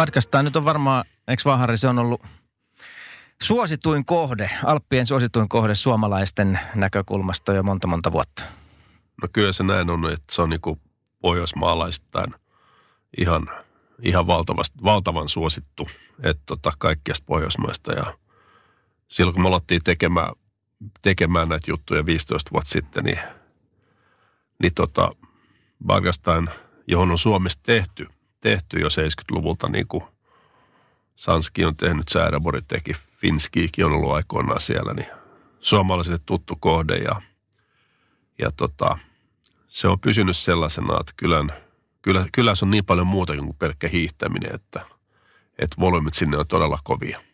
Podcastaa nyt on varmaan, eikö vaan Harri, se on ollut suosituin kohde, Alppien suosituin kohde suomalaisten näkökulmasta jo monta monta vuotta. No kyllä se näin on, että se on niin pohjoismaalaisittain ihan, ihan valtavasti, valtavan suosittu, että tota, kaikkiasta Pohjoismaista. Ja silloin kun me alettiin tekemään, tekemään näitä juttuja 15 vuotta sitten, niin, niin tota, Bargastain, johon on Suomessa tehty, tehty jo 70-luvulta, niin kuin Sanski on tehnyt, Sääräbori teki, Finskiikin on ollut aikoinaan siellä, niin suomalaisille tuttu kohde ja, ja tota, se on pysynyt sellaisena, että kylän, kyllä se on niin paljon muuta kuin pelkkä hiihtäminen, että, että volyymit sinne on todella kovia.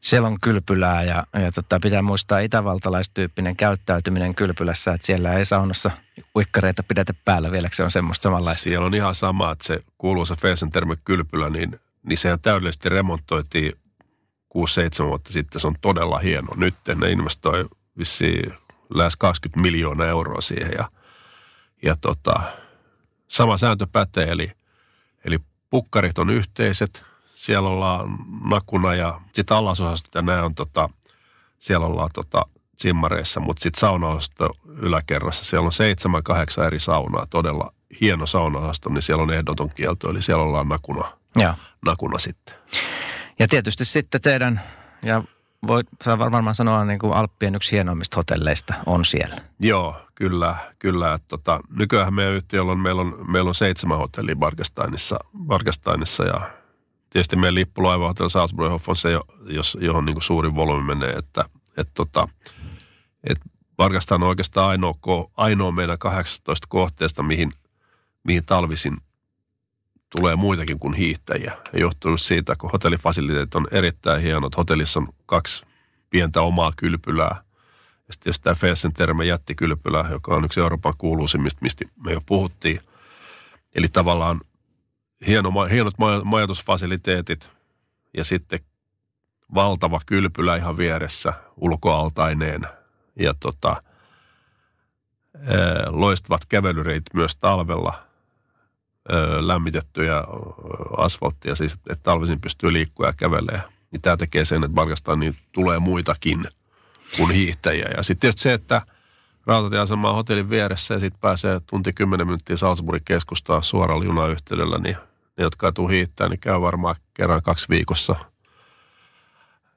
Siellä on kylpylää ja, ja tota, pitää muistaa itävaltalaistyyppinen käyttäytyminen kylpylässä, että siellä ei saunassa uikkareita pidetä päällä vielä, se on semmoista samanlaista. Siellä on ihan sama, että se kuuluisa Felsenterme kylpylä, niin, niin sehän täydellisesti remontoitiin 6-7 vuotta sitten. Se on todella hieno. Nyt ne investoi vissiin lähes 20 miljoonaa euroa siihen ja, ja tota, sama sääntö pätee, eli, eli pukkarit on yhteiset, siellä ollaan nakuna ja sitten alasosasta ja nämä on tota, siellä ollaan tota, zimmareissa, mutta sitten saunaosasto yläkerrassa, siellä on seitsemän, kahdeksan eri saunaa, todella hieno saunaosasto, niin siellä on ehdoton kielto, eli siellä ollaan nakuna, Joo. nakuna sitten. Ja tietysti sitten teidän, ja voi varmaan sanoa niin kuin Alppien yksi hienoimmista hotelleista on siellä. Joo, kyllä, kyllä. Että tota, nykyään meidän yhtiöllä on, meillä on, meillä on seitsemän hotellia Bargastainissa, Bargastainissa ja tietysti meidän lippulaiva Hotel Salzburg on se, jo- jos, johon niin kuin suurin volyymi menee, että et tota, et Bargastain on oikeastaan ainoa, ainoa meidän 18 kohteesta, mihin, mihin talvisin tulee muitakin kuin hiihtäjiä. Ja johtuu siitä, kun hotellifasiliteetit on erittäin hienot. Hotellissa on kaksi pientä omaa kylpylää. Ja sitten jos tämä Felsen terme jättikylpylä, joka on yksi Euroopan kuuluisimmista, mistä me jo puhuttiin. Eli tavallaan hieno, hienot majo- majoitusfasiliteetit ja sitten valtava kylpylä ihan vieressä ulkoaltaineen ja tota, loistavat kävelyreitit myös talvella, lämmitettyjä asfalttia, siis että talvisin pystyy liikkua ja kävelemään. Niin tämä tekee sen, että Barkastaan niin tulee muitakin kuin hiihtäjiä. Ja sitten se, että rautatieasema on hotellin vieressä ja sitten pääsee tunti 10 minuuttia Salzburgin keskustaa suoralla junayhteydellä, niin ne, jotka ei tule hiihtää, niin käy varmaan kerran kaksi viikossa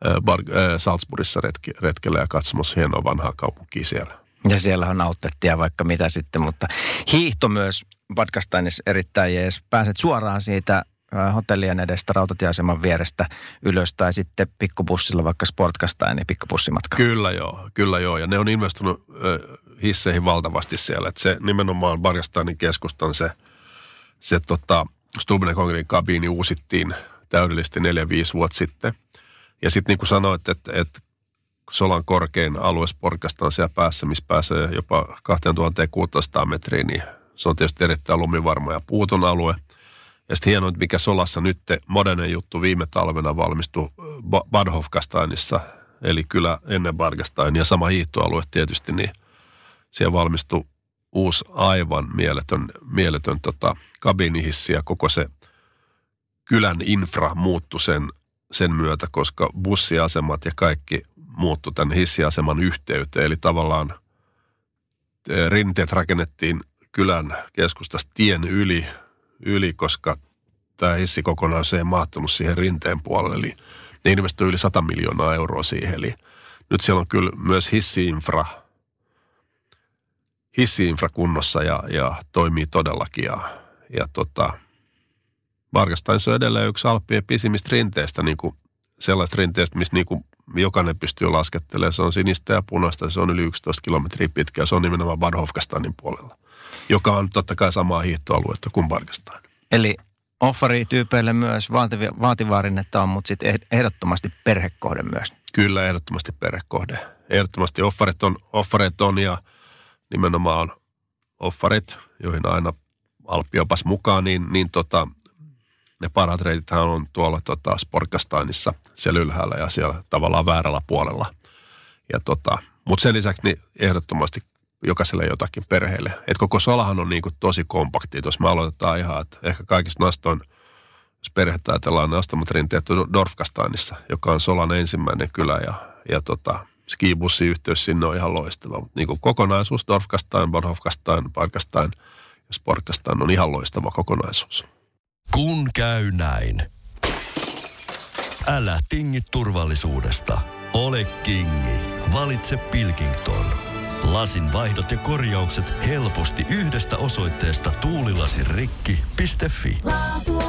Bar- Salzburgissa retki, retkellä ja katsomassa hienoa vanhaa kaupunkia siellä. Ja siellä on nauttettia vaikka mitä sitten, mutta hiihto myös Badgastainissa erittäin jees. Pääset suoraan siitä hotellien edestä rautatieaseman vierestä ylös tai sitten pikkubussilla vaikka Sportgastain ja pikkubussimatka. Kyllä joo, kyllä joo. Ja ne on investoinut ö, hisseihin valtavasti siellä. Että se nimenomaan Barjastainin keskustan se, se tota, Stubnekongrin kabiini uusittiin täydellisesti 4-5 vuotta sitten. Ja sitten niin kuin sanoit, että, että Solan korkein alue Sportkasta on siellä päässä, missä pääsee jopa 2600 metriä, niin se on tietysti erittäin lumivarma ja puuton alue. Ja sitten hienoa, mikä Solassa nyt modernen juttu viime talvena valmistui Ba- Bad Hofgastainissa, eli kyllä ennen Bargastain ja sama hiihtoalue tietysti, niin siellä valmistui uusi aivan mieletön, mieletön tota, kabinihissi ja koko se kylän infra muuttui sen, sen myötä, koska bussiasemat ja kaikki muuttui tämän hissiaseman yhteyteen. Eli tavallaan eh, rinteet rakennettiin kylän keskustasta tien yli, yli koska tämä hissi kokonaan se ei mahtunut siihen rinteen puolelle. Eli ne investoi yli 100 miljoonaa euroa siihen. Eli nyt siellä on kyllä myös hissiinfra, hissiinfra kunnossa ja, ja toimii todellakin. Ja, ja tota, Vargastain se on edelleen yksi Alppien pisimmistä rinteistä, niin kuin sellaista rinteistä, missä niin kuin jokainen pystyy laskettelemaan. Se on sinistä ja punaista, se on yli 11 kilometriä pitkä ja se on nimenomaan Bad Hofgastainin puolella. joka on totta kai samaa hiihtoaluetta kuin Barkastain. Eli offari-tyypeille myös vaativi- vaativaarinetta on, mutta sitten ehdottomasti perhekohde myös. Kyllä, ehdottomasti perhekohde. Ehdottomasti offarit on, offarit on ja nimenomaan offarit, joihin aina Alppi opas mukaan, niin, niin tota, ne parhaat reitithän on tuolla tota Sportkastainissa siellä ylhäällä ja siellä tavallaan väärällä puolella. Ja tota, mutta sen lisäksi niin ehdottomasti jokaiselle jotakin perheelle. Et koko solahan on niin kuin tosi kompakti. Jos me aloitetaan ihan, että ehkä kaikista nastoin, jos perhettä ajatellaan, niin astamat rinteet Dorfkastainissa, joka on Solan ensimmäinen kylä ja, ja tota, skibussiyhteys sinne on ihan loistava. Mutta niin kuin kokonaisuus, Dorfkastain, Borhofkastain, Parkastain ja Sportkastain on ihan loistava kokonaisuus. Kun käy näin. Älä tingi turvallisuudesta. Ole kingi. Valitse Pilkington. Lasin vaihdot ja korjaukset helposti yhdestä osoitteesta tuulilasirikki.fi. Laatua